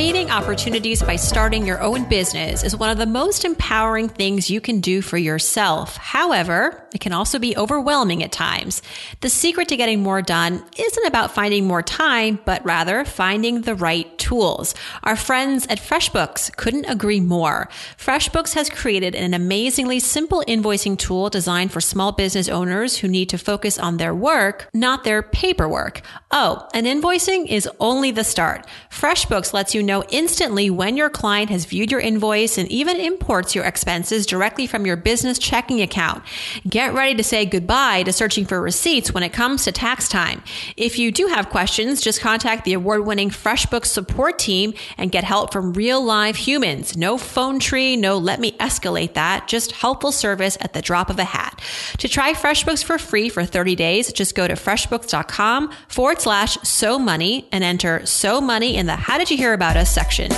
Creating opportunities by starting your own business is one of the most empowering things you can do for yourself. However, it can also be overwhelming at times. The secret to getting more done isn't about finding more time, but rather finding the right tools. Our friends at FreshBooks couldn't agree more. FreshBooks has created an amazingly simple invoicing tool designed for small business owners who need to focus on their work, not their paperwork. Oh, and invoicing is only the start. FreshBooks lets you know instantly when your client has viewed your invoice and even imports your expenses directly from your business checking account. Get ready to say goodbye to searching for receipts when it comes to tax time. If you do have questions, just contact the award winning FreshBooks support team and get help from real live humans. No phone tree, no let me escalate that, just helpful service at the drop of a hat. To try FreshBooks for free for 30 days, just go to freshbooks.com forward slash so money and enter so money in the how did you hear about about us section.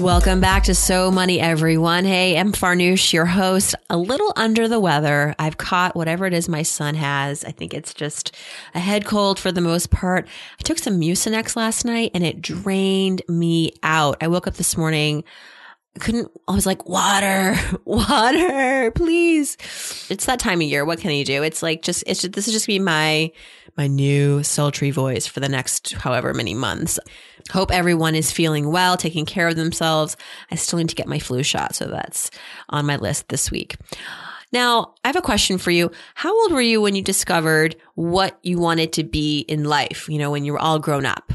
Welcome back to So Money, everyone. Hey, I'm Farnoosh, your host. A little under the weather. I've caught whatever it is my son has. I think it's just a head cold for the most part. I took some Mucinex last night and it drained me out. I woke up this morning couldn't, I was like, water, water, please. It's that time of year. What can you do? It's like just, it's just, this is just be my, my new sultry voice for the next however many months. Hope everyone is feeling well, taking care of themselves. I still need to get my flu shot. So that's on my list this week. Now, I have a question for you. How old were you when you discovered what you wanted to be in life? You know, when you were all grown up?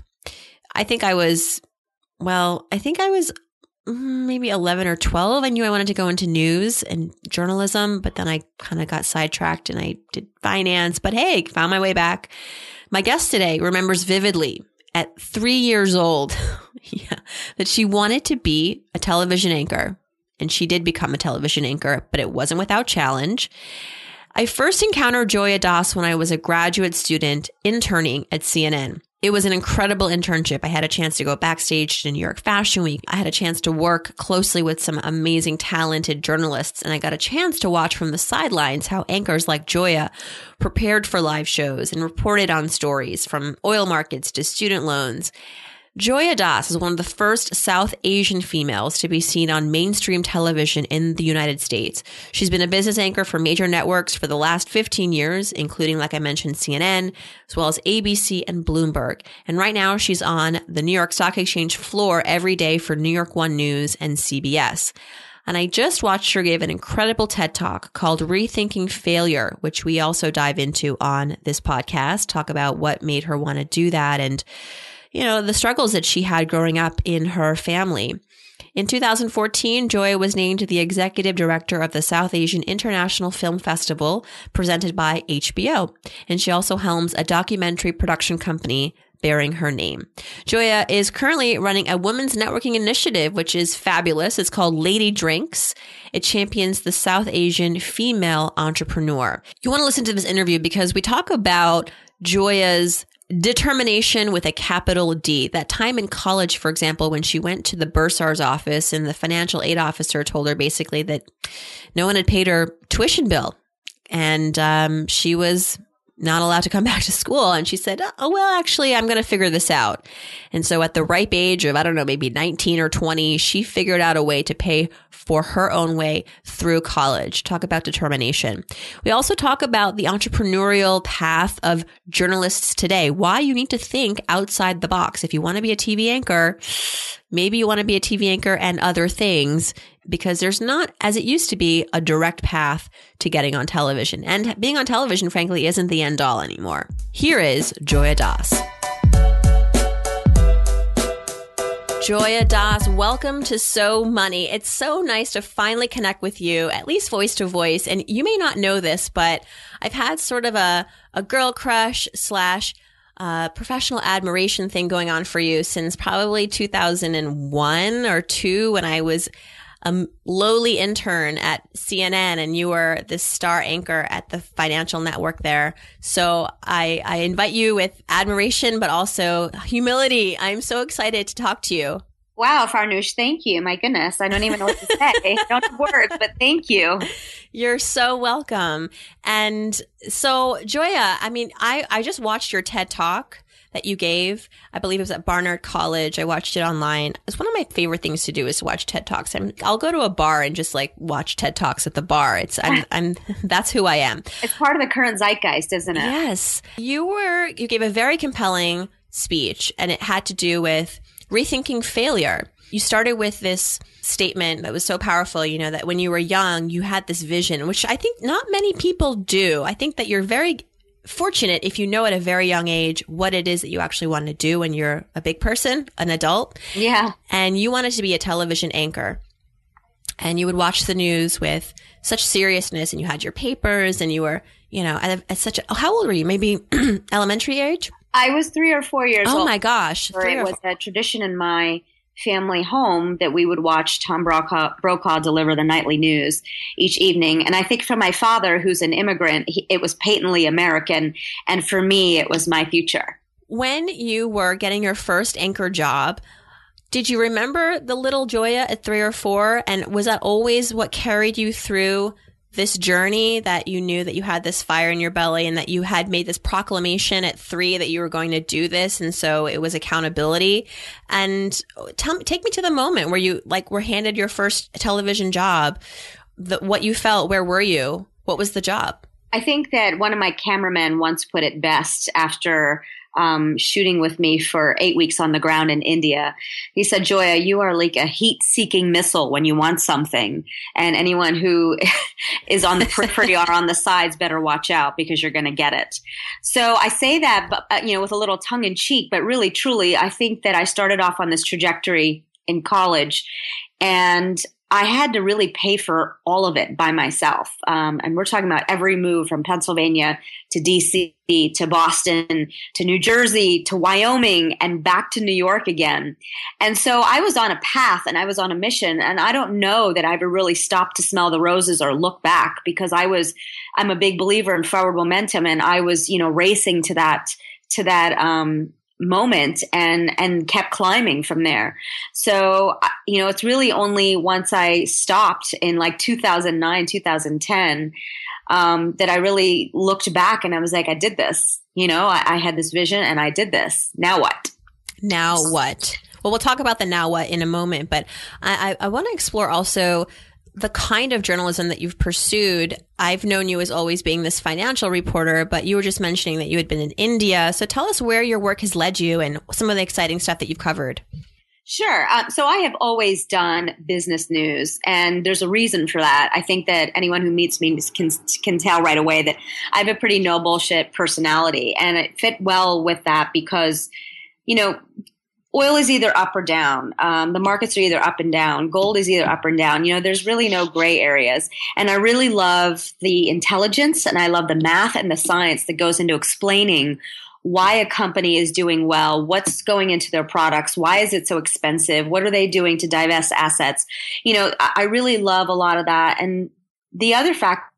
I think I was, well, I think I was Mm, maybe 11 or 12. I knew I wanted to go into news and journalism, but then I kind of got sidetracked and I did finance. But hey, found my way back. My guest today remembers vividly at three years old yeah, that she wanted to be a television anchor. And she did become a television anchor, but it wasn't without challenge. I first encountered Joya Dass when I was a graduate student interning at CNN. It was an incredible internship. I had a chance to go backstage to New York Fashion Week. I had a chance to work closely with some amazing, talented journalists, and I got a chance to watch from the sidelines how anchors like Joya prepared for live shows and reported on stories from oil markets to student loans. Joya Dass is one of the first South Asian females to be seen on mainstream television in the United States. She's been a business anchor for major networks for the last 15 years, including, like I mentioned, CNN, as well as ABC and Bloomberg. And right now she's on the New York Stock Exchange floor every day for New York One News and CBS. And I just watched her give an incredible TED talk called Rethinking Failure, which we also dive into on this podcast, talk about what made her want to do that and you know, the struggles that she had growing up in her family. In 2014, Joy was named the executive director of the South Asian International Film Festival presented by HBO. And she also helms a documentary production company bearing her name. Joya is currently running a women's networking initiative, which is fabulous. It's called Lady Drinks. It champions the South Asian female entrepreneur. You want to listen to this interview because we talk about Joya's determination with a capital D. That time in college, for example, when she went to the bursar's office and the financial aid officer told her basically that no one had paid her tuition bill. And um, she was not allowed to come back to school. And she said, uh, Oh, well, actually, I'm going to figure this out. And so at the ripe age of, I don't know, maybe 19 or 20, she figured out a way to pay for her own way through college. Talk about determination. We also talk about the entrepreneurial path of journalists today, why you need to think outside the box. If you want to be a TV anchor, maybe you want to be a TV anchor and other things because there's not, as it used to be, a direct path to getting on television. And being on television, frankly, isn't the end all anymore. Here is Joya Dass. Joya Dass, welcome to So Money. It's so nice to finally connect with you, at least voice to voice. And you may not know this, but I've had sort of a, a girl crush slash uh, professional admiration thing going on for you since probably 2001 or two when I was a lowly intern at CNN and you were the star anchor at the financial network there. So I, I invite you with admiration, but also humility. I'm so excited to talk to you. Wow, Farnoosh, thank you. My goodness, I don't even know what to say. I don't have words, but thank you. You're so welcome. And so, Joya, I mean, I, I just watched your TED talk that you gave. I believe it was at Barnard College. I watched it online. It's one of my favorite things to do is to watch TED Talks. i will go to a bar and just like watch TED Talks at the bar. It's I'm, I'm that's who I am. It's part of the current zeitgeist, isn't it? Yes. You were you gave a very compelling speech and it had to do with rethinking failure. You started with this statement that was so powerful, you know, that when you were young, you had this vision, which I think not many people do. I think that you're very fortunate if you know at a very young age what it is that you actually want to do when you're a big person, an adult. Yeah. And you wanted to be a television anchor. And you would watch the news with such seriousness and you had your papers and you were, you know, at, at such a, how old were you? Maybe elementary age? I was three or four years oh old. Oh my gosh. It was a tradition in my family home that we would watch Tom Brokaw, Brokaw, deliver the nightly news each evening. And I think for my father, who's an immigrant, he, it was patently American. And for me, it was my future. When you were getting your first anchor job, did you remember the little Joya at three or four? And was that always what carried you through this journey that you knew that you had this fire in your belly and that you had made this proclamation at three that you were going to do this. And so it was accountability. And tell, take me to the moment where you like were handed your first television job, the, what you felt, where were you? What was the job? I think that one of my cameramen once put it best after um, shooting with me for eight weeks on the ground in India. He said, Joya, you are like a heat seeking missile when you want something. And anyone who is on the periphery or on the sides better watch out because you're going to get it. So I say that, but, uh, you know, with a little tongue in cheek, but really, truly, I think that I started off on this trajectory in college and I had to really pay for all of it by myself. Um, and we're talking about every move from Pennsylvania to DC to Boston to New Jersey to Wyoming and back to New York again. And so I was on a path and I was on a mission. And I don't know that I ever really stopped to smell the roses or look back because I was, I'm a big believer in forward momentum and I was, you know, racing to that, to that, um, moment and and kept climbing from there. So you know it's really only once i stopped in like 2009 2010 um, that i really looked back and i was like i did this. You know I, I had this vision and i did this. Now what? Now what? Well we'll talk about the now what in a moment but i i, I want to explore also the kind of journalism that you've pursued, I've known you as always being this financial reporter, but you were just mentioning that you had been in India. So tell us where your work has led you and some of the exciting stuff that you've covered. Sure. Uh, so I have always done business news, and there's a reason for that. I think that anyone who meets me can can tell right away that I have a pretty no bullshit personality, and it fit well with that because, you know, oil is either up or down. Um, the markets are either up and down. Gold is either up and down. You know, there's really no gray areas. And I really love the intelligence and I love the math and the science that goes into explaining why a company is doing well, what's going into their products, why is it so expensive, what are they doing to divest assets. You know, I really love a lot of that. And the other fact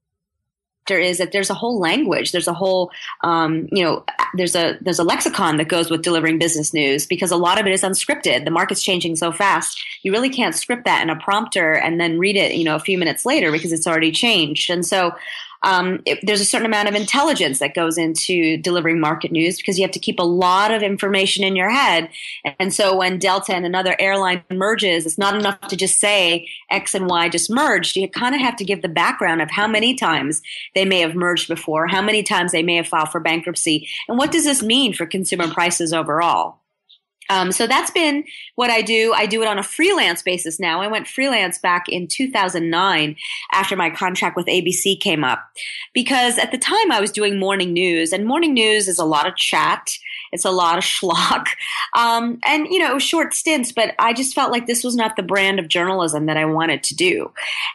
is that there's a whole language. There's a whole um, you know there's a there's a lexicon that goes with delivering business news because a lot of it is unscripted. The market's changing so fast. You really can't script that in a prompter and then read it you know a few minutes later because it's already changed. And so um, it, there's a certain amount of intelligence that goes into delivering market news because you have to keep a lot of information in your head. And so when Delta and another airline merges, it's not enough to just say X and Y just merged. You kind of have to give the background of how many times they may have merged before, how many times they may have filed for bankruptcy, and what does this mean for consumer prices overall. Um, so that's been what I do. I do it on a freelance basis now. I went freelance back in 2009 after my contract with ABC came up because at the time I was doing morning news and morning news is a lot of chat It's a lot of schlock. Um, and, you know, short stints, but I just felt like this was not the brand of journalism that I wanted to do.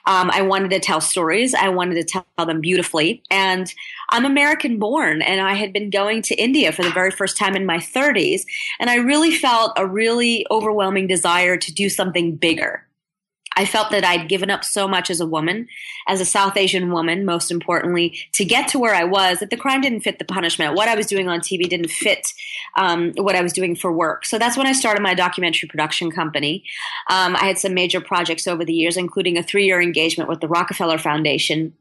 Um, I wanted to tell stories. I wanted to tell them beautifully. And I'm American born and I had been going to India for the very first time in my 30s. And I really felt a really overwhelming desire to do something bigger. I felt that I'd given up so much as a woman, as a South Asian woman, most importantly, to get to where I was, that the crime didn't fit the punishment. What I was doing on TV didn't fit um, what I was doing for work. So that's when I started my documentary production company. Um, I had some major projects over the years, including a three year engagement with the Rockefeller Foundation.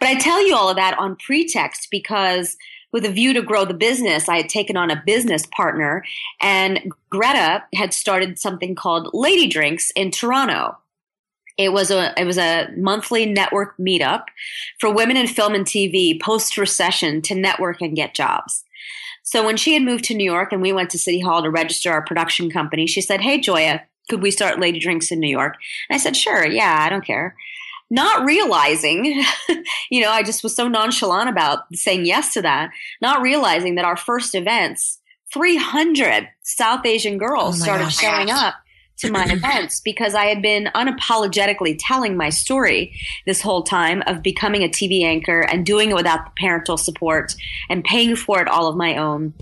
But I tell you all of that on pretext because with a view to grow the business, I had taken on a business partner, and Greta had started something called Lady Drinks in Toronto. It was a it was a monthly network meetup for women in film and TV post recession to network and get jobs. So when she had moved to New York and we went to City Hall to register our production company, she said, "Hey Joya, could we start Lady Drinks in New York?" And I said, "Sure, yeah, I don't care." Not realizing, you know, I just was so nonchalant about saying yes to that, not realizing that our first events, 300 South Asian girls oh started gosh. showing up to my events because I had been unapologetically telling my story this whole time of becoming a TV anchor and doing it without the parental support and paying for it all of my own,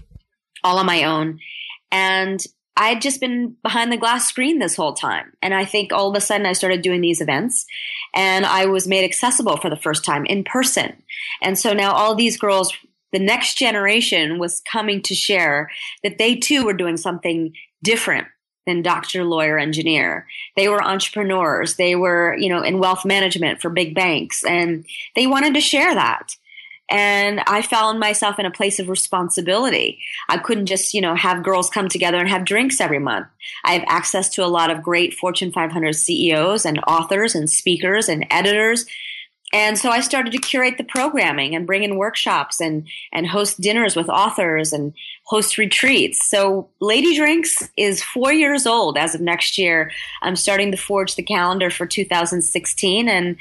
all on my own. And I had just been behind the glass screen this whole time. And I think all of a sudden I started doing these events and I was made accessible for the first time in person. And so now all these girls the next generation was coming to share that they too were doing something different than doctor, lawyer, engineer. They were entrepreneurs. They were, you know, in wealth management for big banks and they wanted to share that. And I found myself in a place of responsibility. I couldn't just, you know, have girls come together and have drinks every month. I have access to a lot of great Fortune 500 CEOs and authors and speakers and editors and so I started to curate the programming and bring in workshops and, and host dinners with authors and host retreats. So Lady Drinks is four years old as of next year. I'm starting to forge the calendar for 2016 and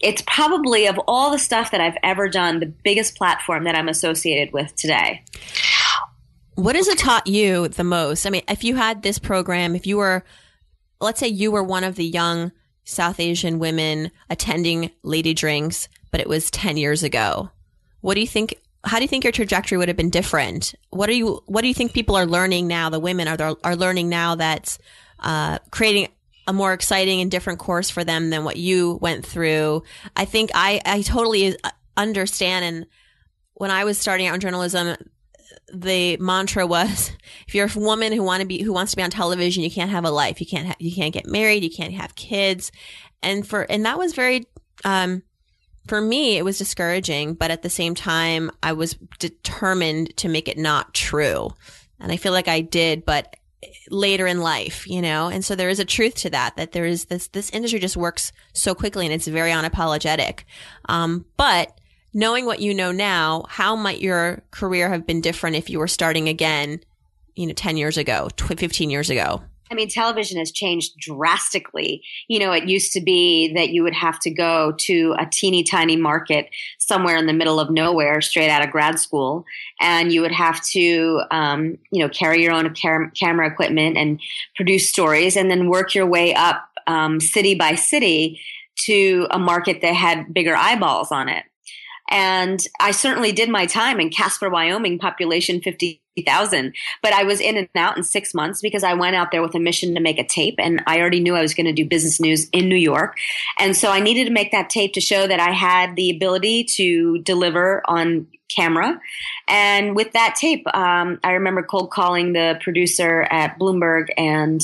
it's probably of all the stuff that I've ever done, the biggest platform that I'm associated with today. What has it taught you the most? I mean, if you had this program, if you were, let's say you were one of the young South Asian women attending lady drinks, but it was 10 years ago. What do you think? How do you think your trajectory would have been different? What are you, what do you think people are learning now? The women are, are learning now that's, uh, creating a more exciting and different course for them than what you went through. I think I, I totally understand. And when I was starting out in journalism, the mantra was if you're a woman who want to be who wants to be on television you can't have a life. You can't ha- you can't get married you can't have kids. And for and that was very um for me it was discouraging but at the same time i was determined to make it not true. And i feel like i did but later in life you know? And so there is a truth to that that there is this this industry just works so quickly and it's very unapologetic. Um but knowing what you know now, how might your career have been different if you were starting again, you know, 10 years ago, 15 years ago? I mean, television has changed drastically. You know, it used to be that you would have to go to a teeny tiny market somewhere in the middle of nowhere, straight out of grad school, and you would have to, um, you know, carry your own cam- camera equipment and produce stories, and then work your way up um, city by city to a market that had bigger eyeballs on it. And I certainly did my time in Casper, Wyoming, population 50,000. But I was in and out in six months because I went out there with a mission to make a tape. And I already knew I was going to do business news in New York. And so I needed to make that tape to show that I had the ability to deliver on camera. And with that tape, um, I remember cold calling the producer at Bloomberg and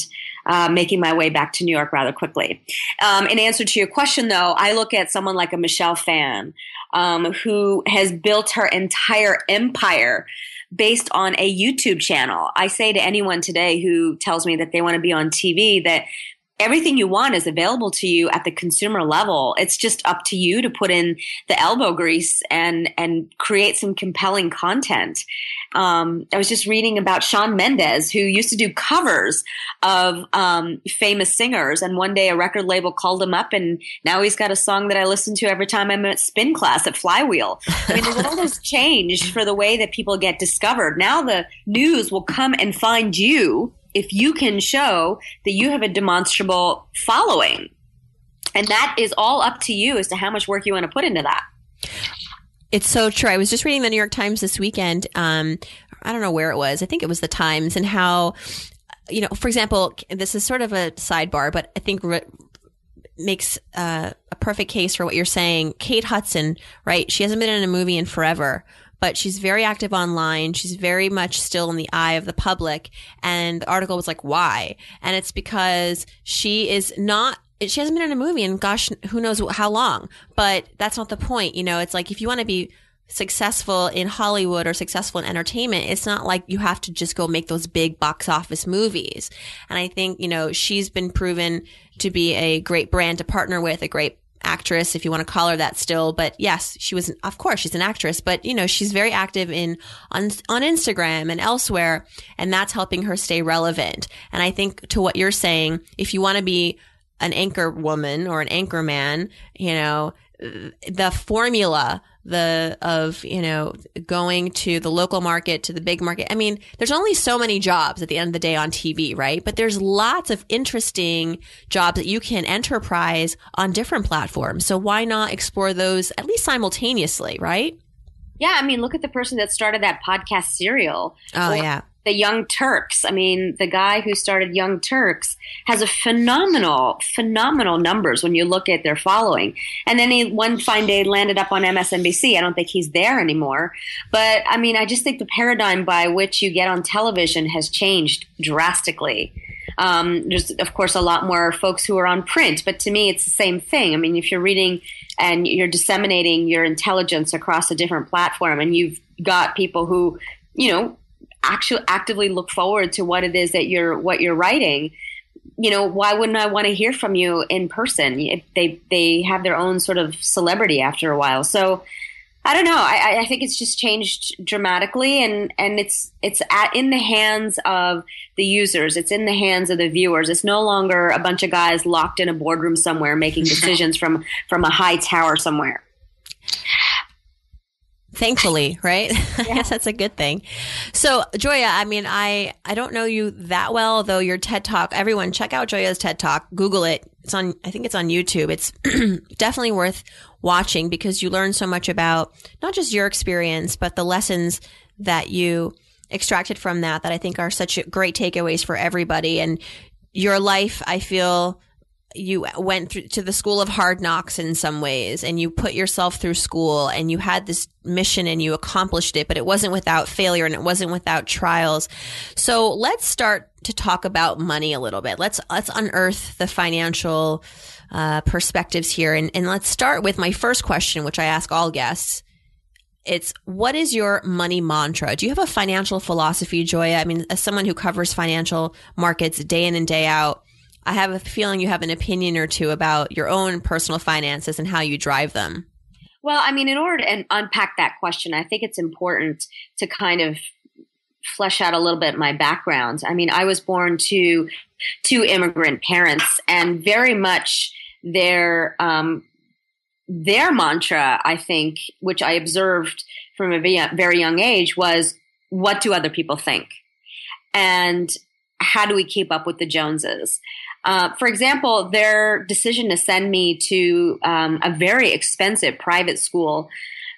uh, making my way back to New York rather quickly. Um, in answer to your question, though, I look at someone like a Michelle Phan, um, who has built her entire empire based on a YouTube channel. I say to anyone today who tells me that they want to be on TV that everything you want is available to you at the consumer level. It's just up to you to put in the elbow grease and and create some compelling content. Um, I was just reading about Shawn Mendes, who used to do covers of um, famous singers, and one day a record label called him up, and now he's got a song that I listen to every time I'm at spin class at Flywheel. I mean, the world has changed for the way that people get discovered. Now the news will come and find you if you can show that you have a demonstrable following. And that is all up to you as to how much work you want to put into that. It's so true. I was just reading the New York Times this weekend. Um, I don't know where it was. I think it was the Times, and how, you know, for example, this is sort of a sidebar, but I think re- makes uh, a perfect case for what you're saying. Kate Hudson, right? She hasn't been in a movie in forever, but she's very active online. She's very much still in the eye of the public. And the article was like, why? And it's because she is not she hasn't been in a movie in gosh, who knows how long, but that's not the point. You know, it's like if you want to be successful in Hollywood or successful in entertainment, it's not like you have to just go make those big box office movies. And I think, you know, she's been proven to be a great brand to partner with, a great actress, if you want to call her that still. But yes, she was, of course, she's an actress, but you know, she's very active in, on, on Instagram and elsewhere. And that's helping her stay relevant. And I think to what you're saying, if you want to be an anchor woman or an anchor man, you know, the formula the of you know going to the local market to the big market. I mean there's only so many jobs at the end of the day on tv right? But there's lots of interesting jobs that you can enterprise on different platforms. So why not explore those at least simultaneously right? Yeah i mean look at the person that started that podcast serial. Oh or, yeah the Young Turks. I mean, the guy who started Young Turks has a phenomenal, phenomenal numbers when you look at their following. And then he one fine day landed up on MSNBC. I don't think he's there anymore. But I mean, I just think the paradigm by which you get on television has changed drastically. Um, there's, of course, a lot more folks who are on print, but to me, it's the same thing. I mean, if you're reading and you're disseminating your intelligence across a different platform and you've got people who, you know, actually actively look forward to what it is that you're what you're writing you know why wouldn't i want to hear from you in person? If they they have their own sort of celebrity after a while. So i don't know. I, I think it's just changed dramatically and and it's it's at, in the hands of the users. It's in the hands of the viewers. It's no longer a bunch of guys locked in a boardroom somewhere making decisions from from a high tower somewhere thankfully right? Yeah. i guess that's a good thing. So joya i mean i i don't know you that well though your ted talk everyone check out joya's ted talk. Google it. It's on i think it's on youtube. It's definitely worth watching because you learn so much about not just your experience but the lessons that you extracted from that that i think are such great takeaways for everybody. And your life i feel you went through to the school of hard knocks in some ways and you put yourself through school and you had this mission and you accomplished it, but it wasn't without failure and it wasn't without trials. So let's start to talk about money a little bit. Let's, let's unearth the financial, uh, perspectives here. And, and let's start with my first question, which I ask all guests. It's what is your money mantra? Do you have a financial philosophy, Joya? I mean, as someone who covers financial markets day in and day out, I have a feeling you have an opinion or two about your own personal finances and how you drive them. Well, I mean, in order to unpack that question, I think it's important to kind of flesh out a little bit my background. I mean, I was born to two immigrant parents, and very much their um, their mantra, I think, which I observed from a very young age, was "What do other people think?" and how do we keep up with the Joneses? Uh, for example, their decision to send me to um, a very expensive private school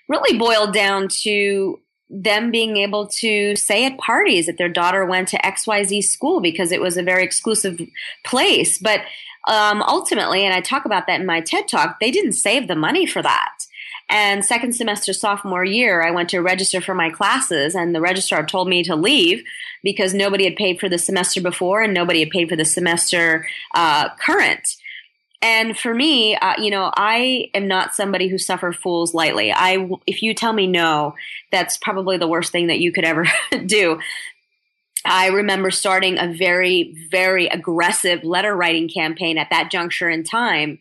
really boiled down to them being able to say at parties that their daughter went to XYZ school because it was a very exclusive place. But um, ultimately, and I talk about that in my TED talk, they didn't save the money for that. And second semester sophomore year, I went to register for my classes, and the registrar told me to leave because nobody had paid for the semester before and nobody had paid for the semester uh, current. And for me, uh, you know, I am not somebody who suffer fools lightly. I, if you tell me no, that's probably the worst thing that you could ever do. I remember starting a very, very aggressive letter writing campaign at that juncture in time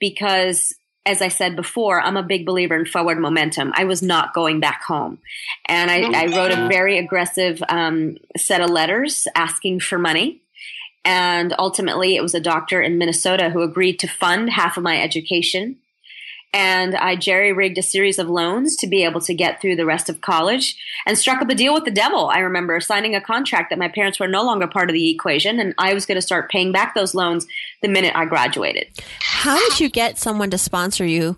because as I said before, I'm a big believer in forward momentum. I was not going back home. And I, I wrote a very aggressive um, set of letters asking for money. And ultimately, it was a doctor in Minnesota who agreed to fund half of my education and I jerry rigged a series of loans to be able to get through the rest of college and struck up a deal with the devil. I remember signing a contract that my parents were no longer part of the equation and I was going to start paying back those loans the minute I graduated. How did you get someone to sponsor you?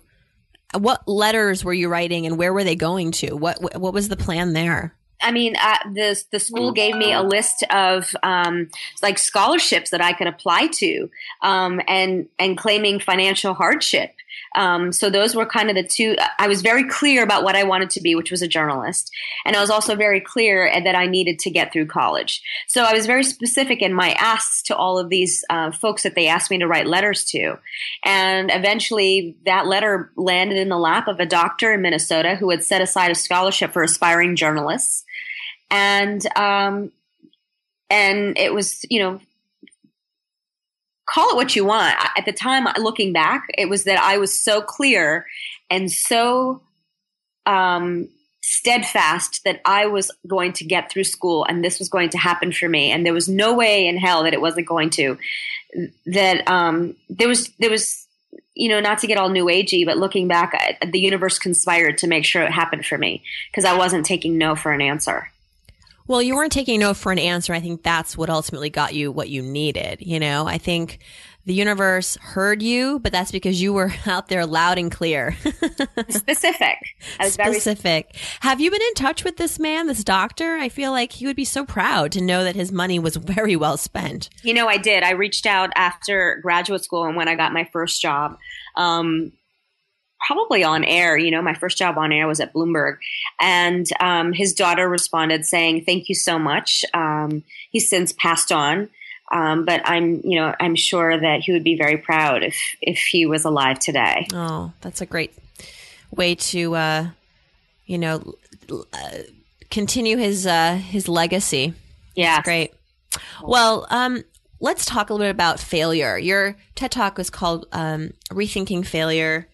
What letters were you writing and where were they going to? What what was the plan there? I mean, uh, the the school gave me a list of um, like scholarships that I could apply to, um, and and claiming financial hardship. Um, so those were kind of the two. I was very clear about what I wanted to be, which was a journalist, and I was also very clear that I needed to get through college. So I was very specific in my asks to all of these uh, folks that they asked me to write letters to, and eventually that letter landed in the lap of a doctor in Minnesota who had set aside a scholarship for aspiring journalists, and um, and it was you know call it what you want. At the time, looking back, it was that I was so clear and so um, steadfast that I was going to get through school and this was going to happen for me. And there was no way in hell that it wasn't going to. That um, there was there was you know not to get all new agey, but looking back, the universe conspired to make sure it happened for me because I wasn't taking no for an answer. Well, you weren't taking no for an answer. I think that's what ultimately got you what you needed. You know, I think the universe heard you, but that's because you were out there loud and clear. Specific. Specific. Very- Have you been in touch with this man, this doctor? I feel like he would be so proud to know that his money was very well spent. You know, I did. I reached out after graduate school and when I got my first job. Um, probably on air. You know, my first job on air was at Bloomberg, and um, his daughter responded saying, "Thank you so much." Um, he's since passed on, um, but I'm, you know, I'm sure that he would be very proud if if he was alive today. Oh, that's a great way to, uh, you know, uh, continue his uh, his legacy. Yeah, great. Well, um, let's talk a little bit about failure. Your TED Talk was called um, "Rethinking Failure."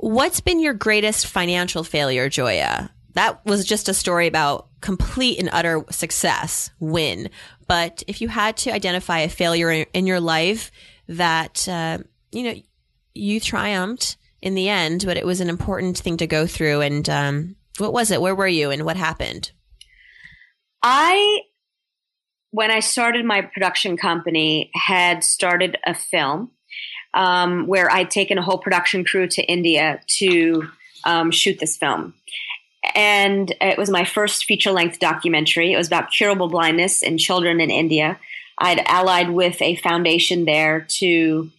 What's been your greatest financial failure, Joya? That was just a story about complete and utter success, win. But if you had to identify a failure in, your life that, uh, you know, you triumphed in the end, but it was an important thing to go through. And um, what was it? Where were you and what happened? I, when I started my production company, had started a film um, where I'd taken a whole production crew to India to um, shoot this film. And it was my first feature length documentary. It was about curable blindness in children in India. I'd allied with a foundation there to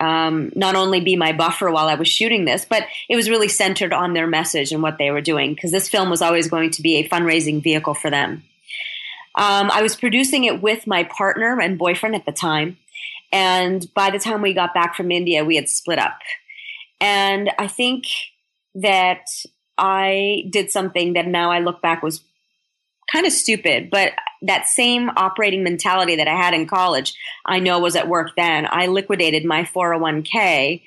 um, not only be my buffer while I was shooting this, but it was really centered on their message and what they were doing because this film was always going to be a fundraising vehicle for them. Um, I was producing it with my partner and boyfriend at the time. And by the time we got back from India, we had split up. And I think that I did something that now I look back was kind of stupid, but that same operating mentality that I had in college, I know was at work then. I liquidated my 401k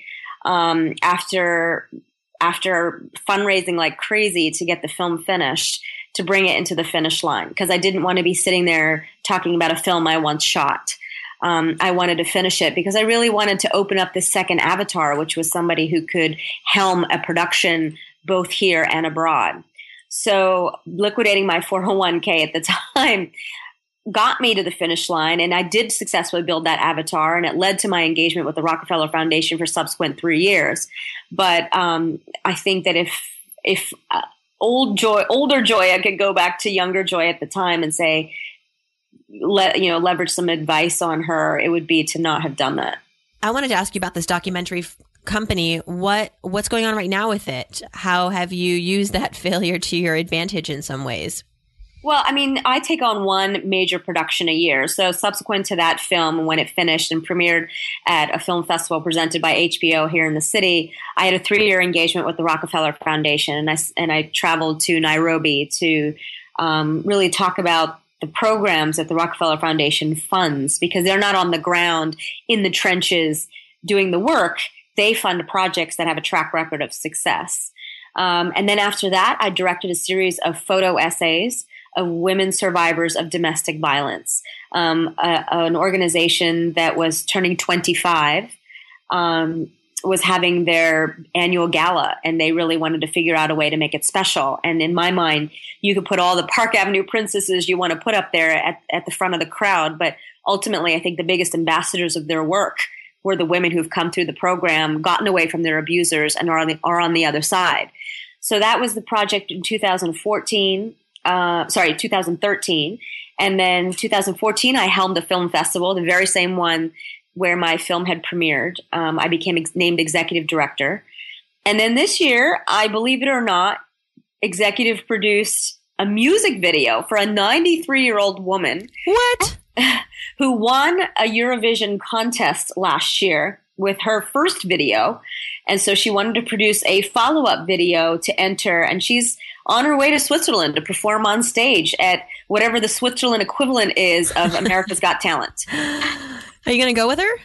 um, after after fundraising like crazy to get the film finished to bring it into the finish line because I didn't want to be sitting there talking about a film I once shot um, I wanted to finish it because I really wanted to open up the second avatar, which was somebody who could helm a production both here and abroad. So liquidating my 401k at the time got me to the finish line and I did successfully build that avatar and it led to my engagement with the Rockefeller Foundation for subsequent three years. But um, I think that if if uh, old joy, older Joya could go back to younger Joy at the time and say, let you know leverage some advice on her, it would be to not have done that. I wanted to ask you about this documentary f- company. What what's going on right now with it? How have you used that failure to your advantage in some ways? Well, I mean, I take on one major production a year. So, subsequent to that film, when it finished and premiered at a film festival presented by HBO here in the city, I had a three-year engagement with the Rockefeller Foundation, and I and I traveled to Nairobi to um, really talk about the programs that the Rockefeller Foundation funds because they're not on the ground in the trenches doing the work. They fund projects that have a track record of success. Um, and then after that, I directed a series of photo essays of women survivors of domestic violence, um, a, an organization that was turning 25. Um, was having their annual gala and they really wanted to figure out a way to make it special. And in my mind, you could put all the Park Avenue princesses you want to put up there at, at the front of the crowd. But ultimately, I think the biggest ambassadors of their work were the women who've come through the program, gotten away from their abusers, and are on the, are on the other side. So that was the project in 2014. Uh, sorry, 2013. And then 2014, I helmed a film festival, the very same one where my film had premiered. Um, I became ex- named executive director. And then this year, I believe it or not, executive produced a music video for a 93 year old woman. What? Who won a Eurovision contest last year with her first video. And so she wanted to produce a follow up video to enter. And she's on her way to Switzerland to perform on stage at whatever the Switzerland equivalent is of America's Got Talent. Are you going to go with her?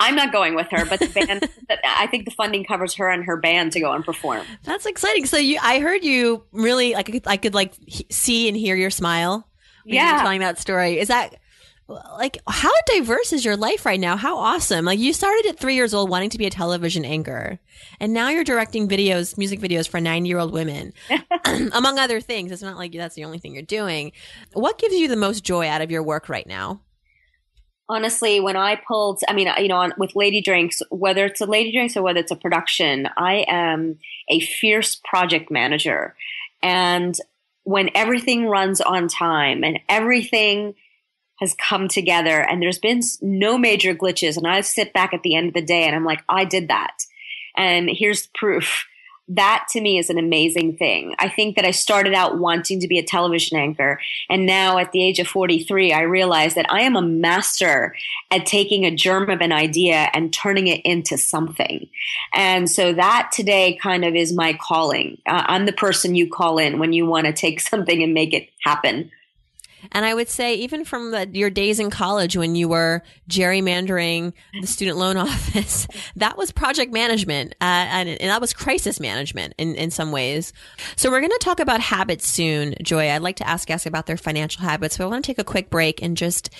I'm not going with her, but the band. I think the funding covers her and her band to go and perform. That's exciting. So you, I heard you really like. I could, I could like see and hear your smile. yeah, telling that story. Is that like how diverse is your life right now? How awesome! Like you started at three years old wanting to be a television anchor, and now you're directing videos, music videos for nine year old women, among other things. It's not like that's the only thing you're doing. What gives you the most joy out of your work right now? Honestly, when I pulled, I mean, you know, on, with Lady Drinks, whether it's a Lady Drinks or whether it's a production, I am a fierce project manager. And when everything runs on time and everything has come together and there's been no major glitches, and I sit back at the end of the day and I'm like, I did that. And here's proof that to me is an amazing thing. I think that I started out wanting to be a television anchor. And now at the age of 43, I realize that I am a master at taking a germ of an idea and turning it into something. And so that today kind of is my calling. Uh, I'm the person you call in when you want to take something and make it happen. And I would say, even from the, your days in college when you were gerrymandering the student loan office, that was project management uh, and, and, that was crisis management in, in some ways. So we're going to talk about habits soon, Joy. I'd like to ask guests about their financial habits, but I want to take a quick break and just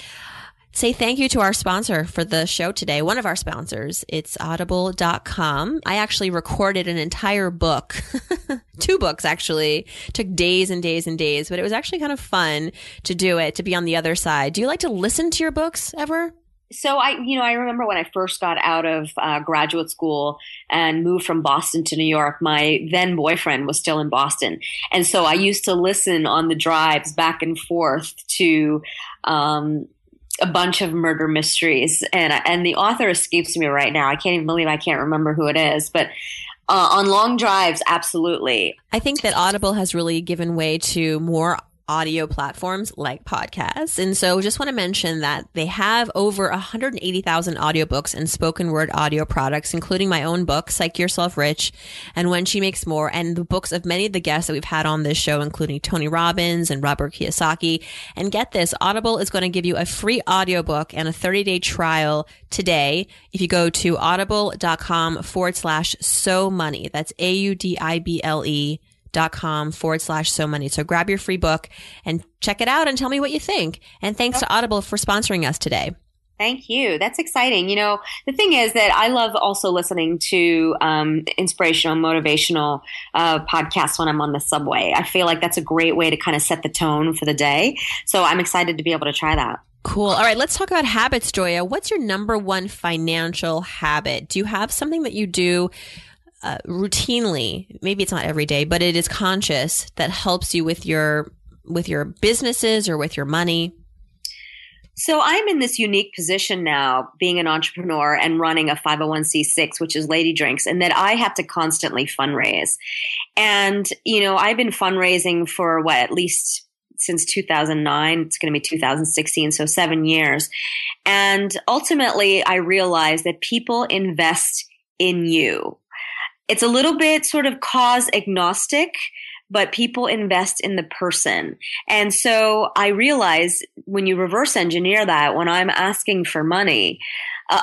say thank you to our sponsor for the show today. One of our sponsors, it's audible.com. I actually recorded an entire book, two books actually, took days and days and days, but it was actually kind of fun to do it, to be on the other side. Do you like to listen to your books ever? so I, you know, I remember when I first got out of uh, graduate school and moved from Boston to New York. My then boyfriend was still in Boston, and so I used to listen on the drives back and forth to um, a bunch of murder mysteries, and and the author escapes me right now. I can't even believe I can't remember who it is, but. Uh, on long drives, absolutely. I think that Audible has really given way to more audio platforms like podcasts. And so just want to mention that they have over 180,000 audiobooks and spoken word audio products, including my own book, Psych Yourself Rich and When She Makes More, and the books of many of the guests that we've had on this show, including Tony Robbins and Robert Kiyosaki. And get this, Audible is going to give you a free audiobook and a 30 day trial today if you go to audible.com forward slash so money. That's A U D I B L E dot com forward slash so money. So grab your free book and check it out and tell me what you think. And thanks to Audible for sponsoring us today. Thank you. That's exciting. You know, the thing is that I love also listening to um, inspirational, motivational uh, podcasts when I'm on the subway. I feel like that's a great way to kind of set the tone for the day. So I'm excited to be able to try that. Cool. All right, let's talk about habits, Joya. What's your number one financial habit? Do you have something that you do uh, routinely, maybe it's not every day, but it is conscious that helps you with your with your businesses or with your money? So I'm in this unique position now, being an entrepreneur and running a 501c6, which is Lady Drinks, and that I have to constantly fundraise. And, you know, I've been fundraising for what, at least since 2009. It's going to be 2016, so seven years. And ultimately, I realized that people invest in you it's a little bit sort of cause agnostic, but people invest in the person. And so I realize when you reverse engineer that, when I'm asking for money,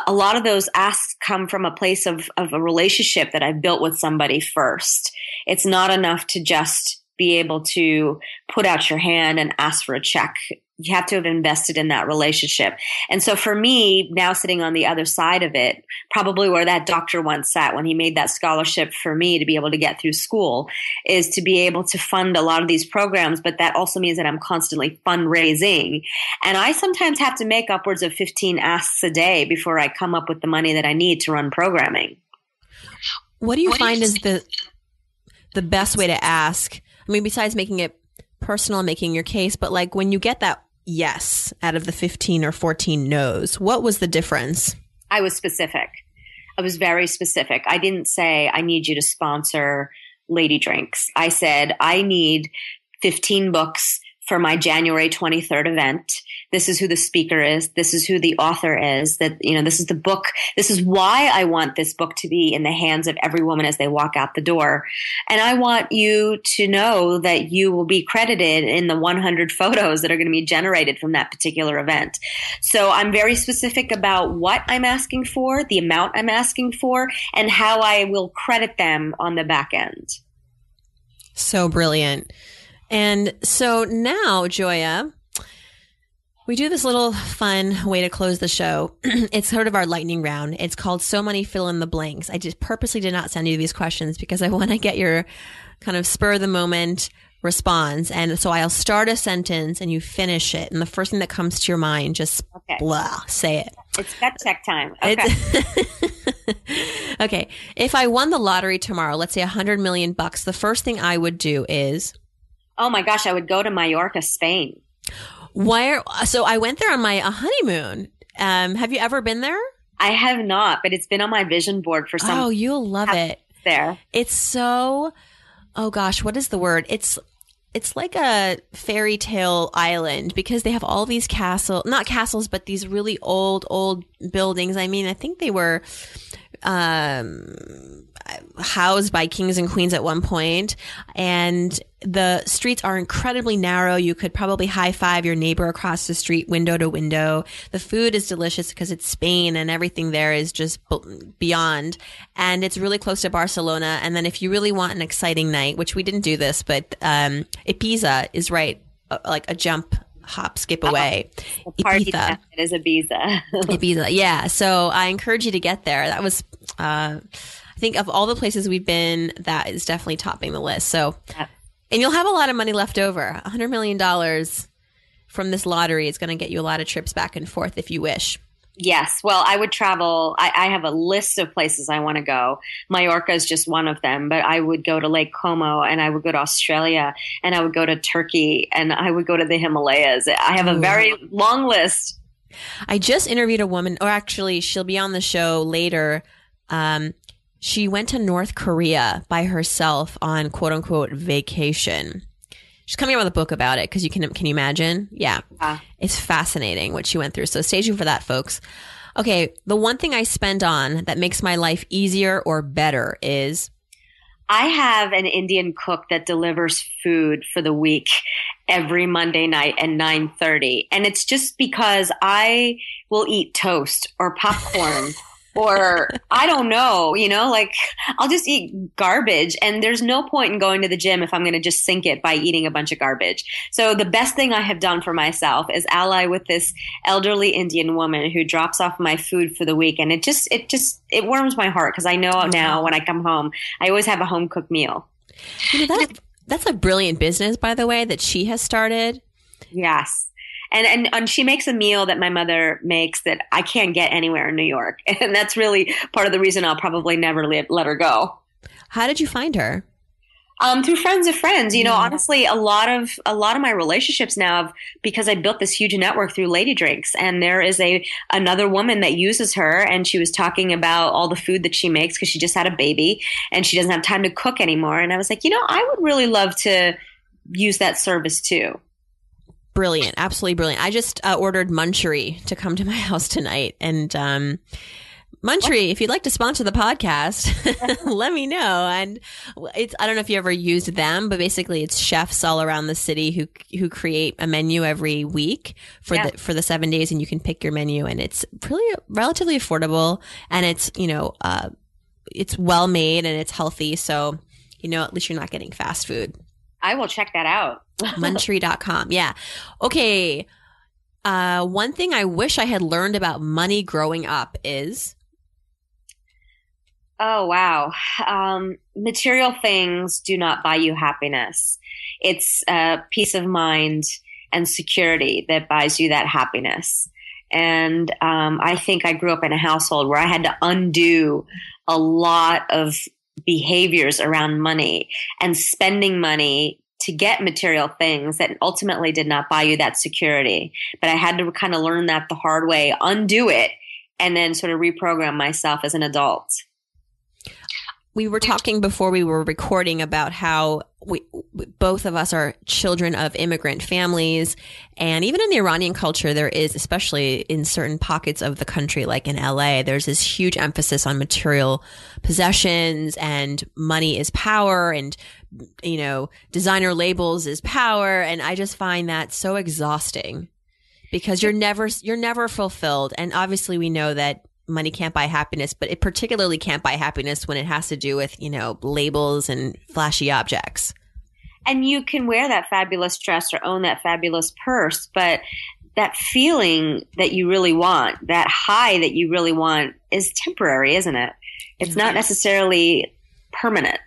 a lot of those asks come from a place of, of a relationship that I've built with somebody first. It's not enough to just be able to put out your hand and ask for a check you have to have invested in that relationship. And so for me, now sitting on the other side of it, probably where that doctor once sat when he made that scholarship for me to be able to get through school is to be able to fund a lot of these programs. But that also means that I'm constantly fundraising. And I sometimes have to make upwards of 15 asks a day before I come up with the money that I need to run programming. What do you what find do you is the, the best way to ask? I mean, besides making it personal, making your case, but like when you get that yes out of the 15 or 14 no's. What was the difference? I was specific. I was very specific. I didn't say, I need you to sponsor Lady Drinks. I said, I need 15 books for my January 23rd event. This is who the speaker is. This is who the author is. That, you know, this is the book. This is why I want this book to be in the hands of every woman as they walk out the door. And I want you to know that you will be credited in the 100 photos that are going to be generated from that particular event. So I'm very specific about what I'm asking for, the amount I'm asking for, and how I will credit them on the back end. So brilliant. And so now, Joya, we do this little fun way to close the show. it's sort of our lightning round. It's called So Money Fill in the Blanks. I just purposely did not send you these questions because I want to get your kind of spur of the moment response. And so I'll start a sentence and you finish it. And the first thing that comes to your mind, just okay. blah, say it. It's gut check time. Okay. okay. If I won the lottery tomorrow, let's say a hundred million bucks, the first thing I would do is Oh my gosh, I would go to Mallorca, Spain. Where? So I went there on my honeymoon. Um, have you ever been there? I have not, but it's been on my vision board for some. Oh, you'll love it. There, it's so. Oh gosh, what is the word? It's it's like a fairy tale island because they have all these castle not castles but these really old old buildings i mean i think they were um housed by kings and queens at one point, and the streets are incredibly narrow. You could probably high five your neighbor across the street, window to window. The food is delicious because it's Spain and everything there is just beyond. And it's really close to Barcelona. And then if you really want an exciting night, which we didn't do this, but um, Ibiza is right, uh, like a jump hop, skip away. Oh, Ibiza. It is Ibiza. Ibiza, yeah. So I encourage you to get there. That was uh, I think of all the places we've been, that is definitely topping the list. So, yeah. and you'll have a lot of money left over. A hundred million dollars from this lottery is going to get you a lot of trips back and forth if you wish. Yes. Well, I would travel. I, I have a list of places I want to go. Mallorca is just one of them, but I would go to Lake Como and I would go to Australia and I would go to Turkey and I would go to the Himalayas. I have a very long list. I just interviewed a woman, or actually, she'll be on the show later. Um, she went to North Korea by herself on quote unquote vacation. She's coming out with a book about it because you can can you imagine? Yeah. yeah. It's fascinating what she went through. So stay tuned for that, folks. Okay, the one thing I spend on that makes my life easier or better is I have an Indian cook that delivers food for the week every Monday night at 9:30 and it's just because I will eat toast or popcorn or I don't know, you know, like I'll just eat garbage. And there's no point in going to the gym if I'm going to just sink it by eating a bunch of garbage. So the best thing I have done for myself is ally with this elderly Indian woman who drops off my food for the week. And it just, it just, it warms my heart because I know now when I come home, I always have a home cooked meal. You know, that, that's a brilliant business, by the way, that she has started. Yes and, and and she makes a meal that my mother makes that I can't get anywhere in New York, and that's really part of the reason I'll probably never let, let her go. How did you find her? Um, through friends of friends. You know, yeah. honestly, a lot of a lot of my relationships now, have, because I built this huge network through Lady Drinks, and there is a another woman that uses her, and she was talking about all the food that she makes because she just had a baby and she doesn't have time to cook anymore. And I was like, you know, I would really love to use that service too brilliant, absolutely brilliant. I just uh, ordered Munchery to come to my house tonight, and um, Munchery, if you'd like to sponsor the podcast, let me know. And it's I don't know if you ever used them, but basically it's chefs all around the city who who create a menu every week for Yeah. the for the 7 days and you can pick your menu and it's really relatively affordable and it's, you know, uh it's well made and it's healthy, so you know at least you're not getting fast food. I will check that out. Munchery.com. Yeah. Okay. Uh, one thing I wish I had learned about money growing up is Oh, wow. Um, material things do not buy you happiness. It's uh, peace of mind and security that buys you that happiness. And um, I think I grew up in a household where I had to undo a lot of behaviors around money and spending money to get material things that ultimately did not buy you that security. But I had to kind of learn that the hard way, undo it, and then sort of reprogram myself as an adult. We were talking before we were recording about how we both of us are children of immigrant families. And even in the Iranian culture there is especially in certain pockets of the country like in LA there's this huge emphasis on material possessions and money is power and you know designer labels is power. And I just find that so exhausting because you're never you're never fulfilled. And obviously we know that money can't buy happiness but it particularly can't buy happiness when it has to do with you know labels and flashy objects and you can wear that fabulous dress or own that fabulous purse, but that feeling that you really want, that high that you really want is temporary, isn't it? It's not necessarily permanent.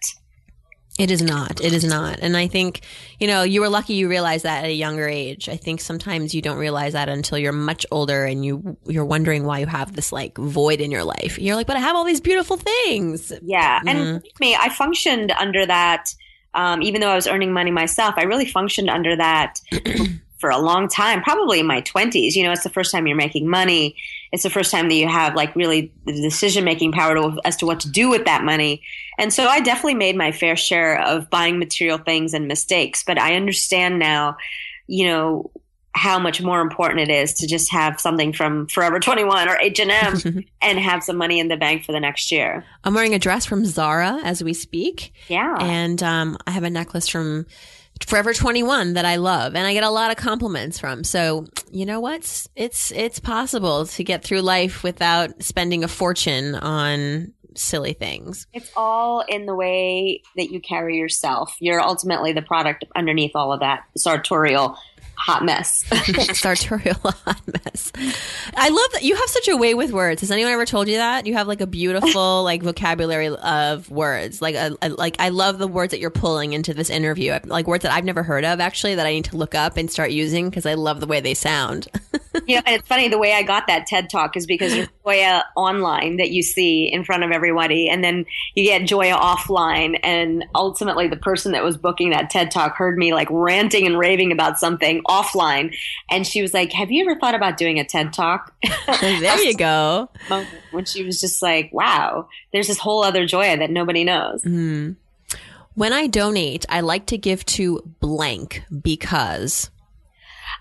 It is not it is not and i think you know you were lucky you realized that at a younger age i think sometimes you don't realize that until you're much older and you you're wondering why you have this like void in your life you're like but i have all these beautiful things Yeah. And Mhm. me, I functioned under that, um, even though I was earning money myself, I really functioned under that for a long time, probably in my 20s. You know, it's the first time you're making money. It's the first time that you have like really the decision making power to, as to what to do with that money. And so I definitely made my fair share of buying material things and mistakes. But I understand now, you know, how much more important it is to just have something from Forever 21 or H&M and have some money in the bank for the next year. i'm wearing a dress from zara as we speak Yeah. and um, I have a necklace from Forever 21 that I love and I get a lot of compliments from. So, you know what? It's it's possible to get through life without spending a fortune on silly things. It's all in the way that you carry yourself. You're ultimately the product underneath all of that sartorial hot mess. Sartorial hot mess. I love that you have such a way with words. Has anyone ever told you that? You have like a beautiful like vocabulary of words. Like a, a- like I love the words that you're pulling into this interview. Like words that I've never heard of actually that I need to look up and start using because I love the way they sound. you know, and it's funny the way I got that TED talk is because there's Joya uh, online that you see in front of everybody, and then you get Joya offline, and ultimately the person that was booking that TED talk heard me like ranting and raving about something offline, and she was like, "Have you ever thought about doing a TED talk?" there you go. when she was just like, "Wow, there's this whole other Joya that nobody knows." Mm. When I donate, I like to give to blank because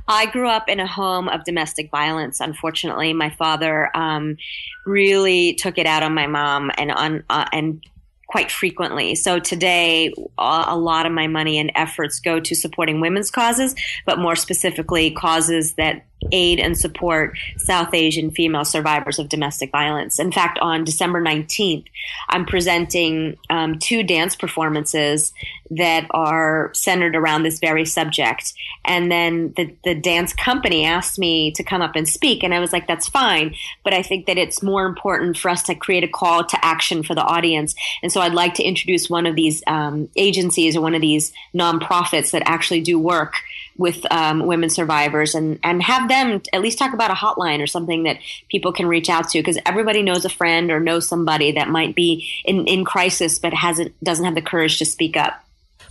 I grew up in a home of domestic violence. Unfortunately, my father um, really took it out on my mom and on uh, and quite frequently. So today, a lot of my money and efforts go to supporting women's causes, but more specifically, causes that aid and support South Asian female survivors of domestic violence. In fact, on December 19th, I'm presenting um, two dance performances that are centered around this very subject. And then the, the dance company asked me to come up and speak. And I was like, that's fine. But I think that it's more important for us to create a call to action for the audience. And so I'd like to introduce one of these um, agencies or one of these nonprofits that actually do work with um, women survivors and, and have them at least talk about a hotline or something that people can reach out to because everybody knows a friend or knows somebody that might be in, in crisis but hasn't doesn't have the courage to speak up.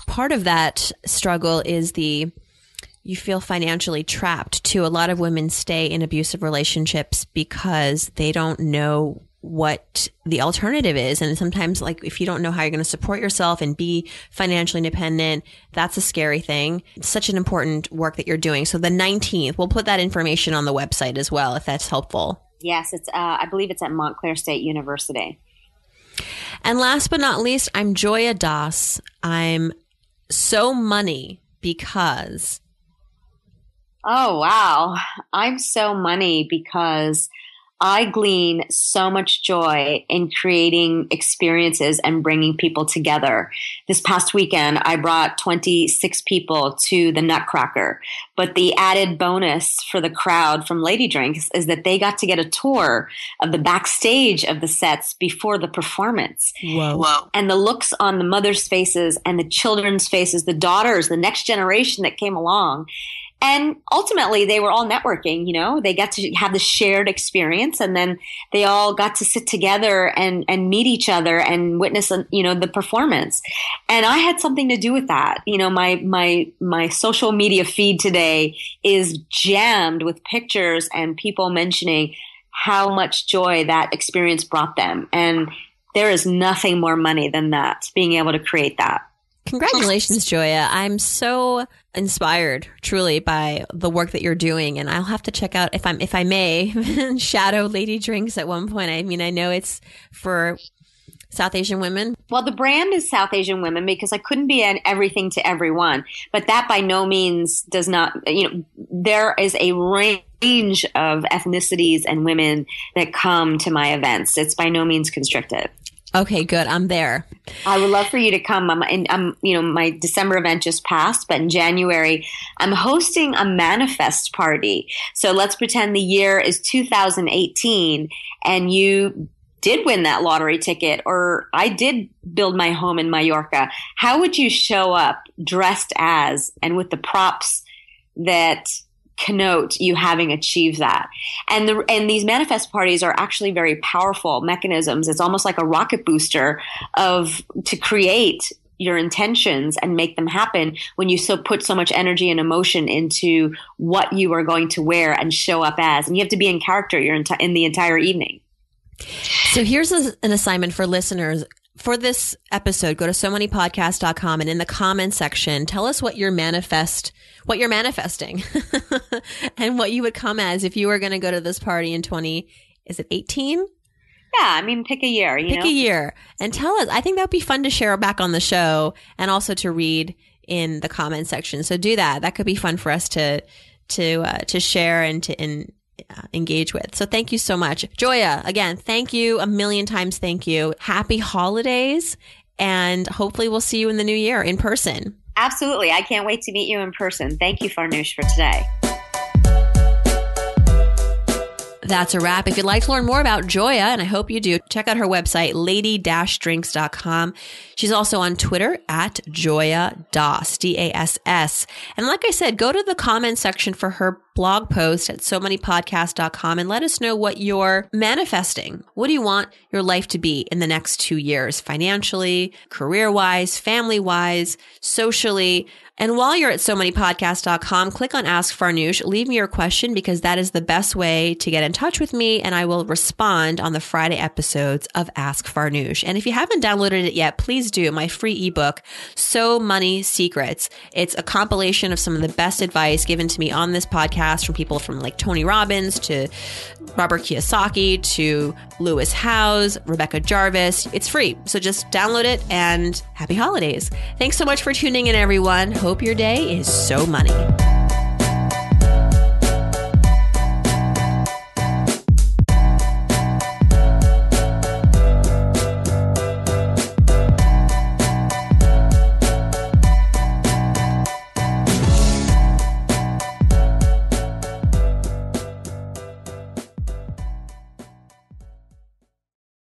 Part of that struggle is the you feel financially trapped too. A lot of women stay in abusive relationships because they don't know what the alternative is. And sometimes, like, if you don't know how you're going to support yourself and be financially independent, that's a scary thing. It's such an important work that you're doing. So the 19th, we'll put that information on the website as well, if that's helpful. Yes, it's. Uh, I believe it's at Montclair State University. And last but not least, I'm Joya Dass. I'm so money because. Oh, wow. I'm so money because I glean so much joy in creating experiences and bringing people together. This past weekend, I brought 26 people to the Nutcracker. But the added bonus for the crowd from Lady Drinks is that they got to get a tour of the backstage of the sets before the performance. Whoa. Whoa. And the looks on the mothers' faces and the children's faces, the daughters, the next generation that came along and ultimately they were all networking you know? They got to have the shared experience and then they all got to sit together and and meet each other and witness uh, you know the performance. And i had something to do with that. You know my my my social media feed today is jammed with pictures and people mentioning how much joy that experience brought them. And there is nothing more money than that being able to create that Congratulations, Joya. I'm so inspired truly by the work that you're doing and I'll have to check out if I'm if I may shadow Lady Drinks at one point. I mean, I know it's for South Asian women? Well, the brand is South Asian women because I couldn't be an everything to everyone. But that by no means does not, you know, there is a range of ethnicities and women that come to my events. It's by no means constricted. Okay, good. I'm there. I would love for you to come. I'm, in, I'm, you know, my December event just passed, but in January, I'm hosting a manifest party. So let's pretend the year is 2018 and you did win that lottery ticket or I did build my home in Mallorca. How would you show up dressed as and with the props that connote you having achieved that. And the and these manifest parties are actually very powerful mechanisms. It's almost like a rocket booster of to create your intentions and make them happen when you so put so much energy and emotion into what you are going to wear and show up as. And you have to be in character your enti- in the entire evening. So here's a, an assignment for listeners for this episode, go to somoneypodcast.com and in the comment section, tell us what you're manifest, what you're manifesting and what you would come as if you were going to go to this party in 20, is it 18? Yeah, I mean, pick a year. pick know? a year and tell us. I think that would be fun to share back on the show and also to read in the comment section. So do that. That could be fun for us to to uh, to share and to and uh, engage with. So thank you so much. Joya, again, thank you a million times. Thank you. Happy holidays. And hopefully we'll see you in the new year in person. Absolutely. I can't wait to meet you in person. Thank you, Farnoosh, for today. That's a wrap. If you'd like to learn more about Joya, and I hope you do, check out her website, lady-drinks.com. She's also on Twitter at Joya Dass, D-A-S-S. And like I said, go to the comment section for her blog post at somoneypodcast.com and let us know what you're manifesting. What do you want your life to be in the next two years, financially, career wise, family wise, socially? And while you're at somoneypodcast.com, click on Ask Farnoosh. Leave me your question because that is the best way to get in touch with me and I will respond on the Friday episodes of Ask Farnoosh. And if you haven't downloaded it yet, please do my free ebook, So Money Secrets. It's a compilation of some of the best advice given to me on this podcast from people from like Tony Robbins to Robert Kiyosaki to Lewis Howes, Rebecca Jarvis. It's free. So just download it and happy holidays. Thanks so much for tuning in, everyone. Hope your day is so money.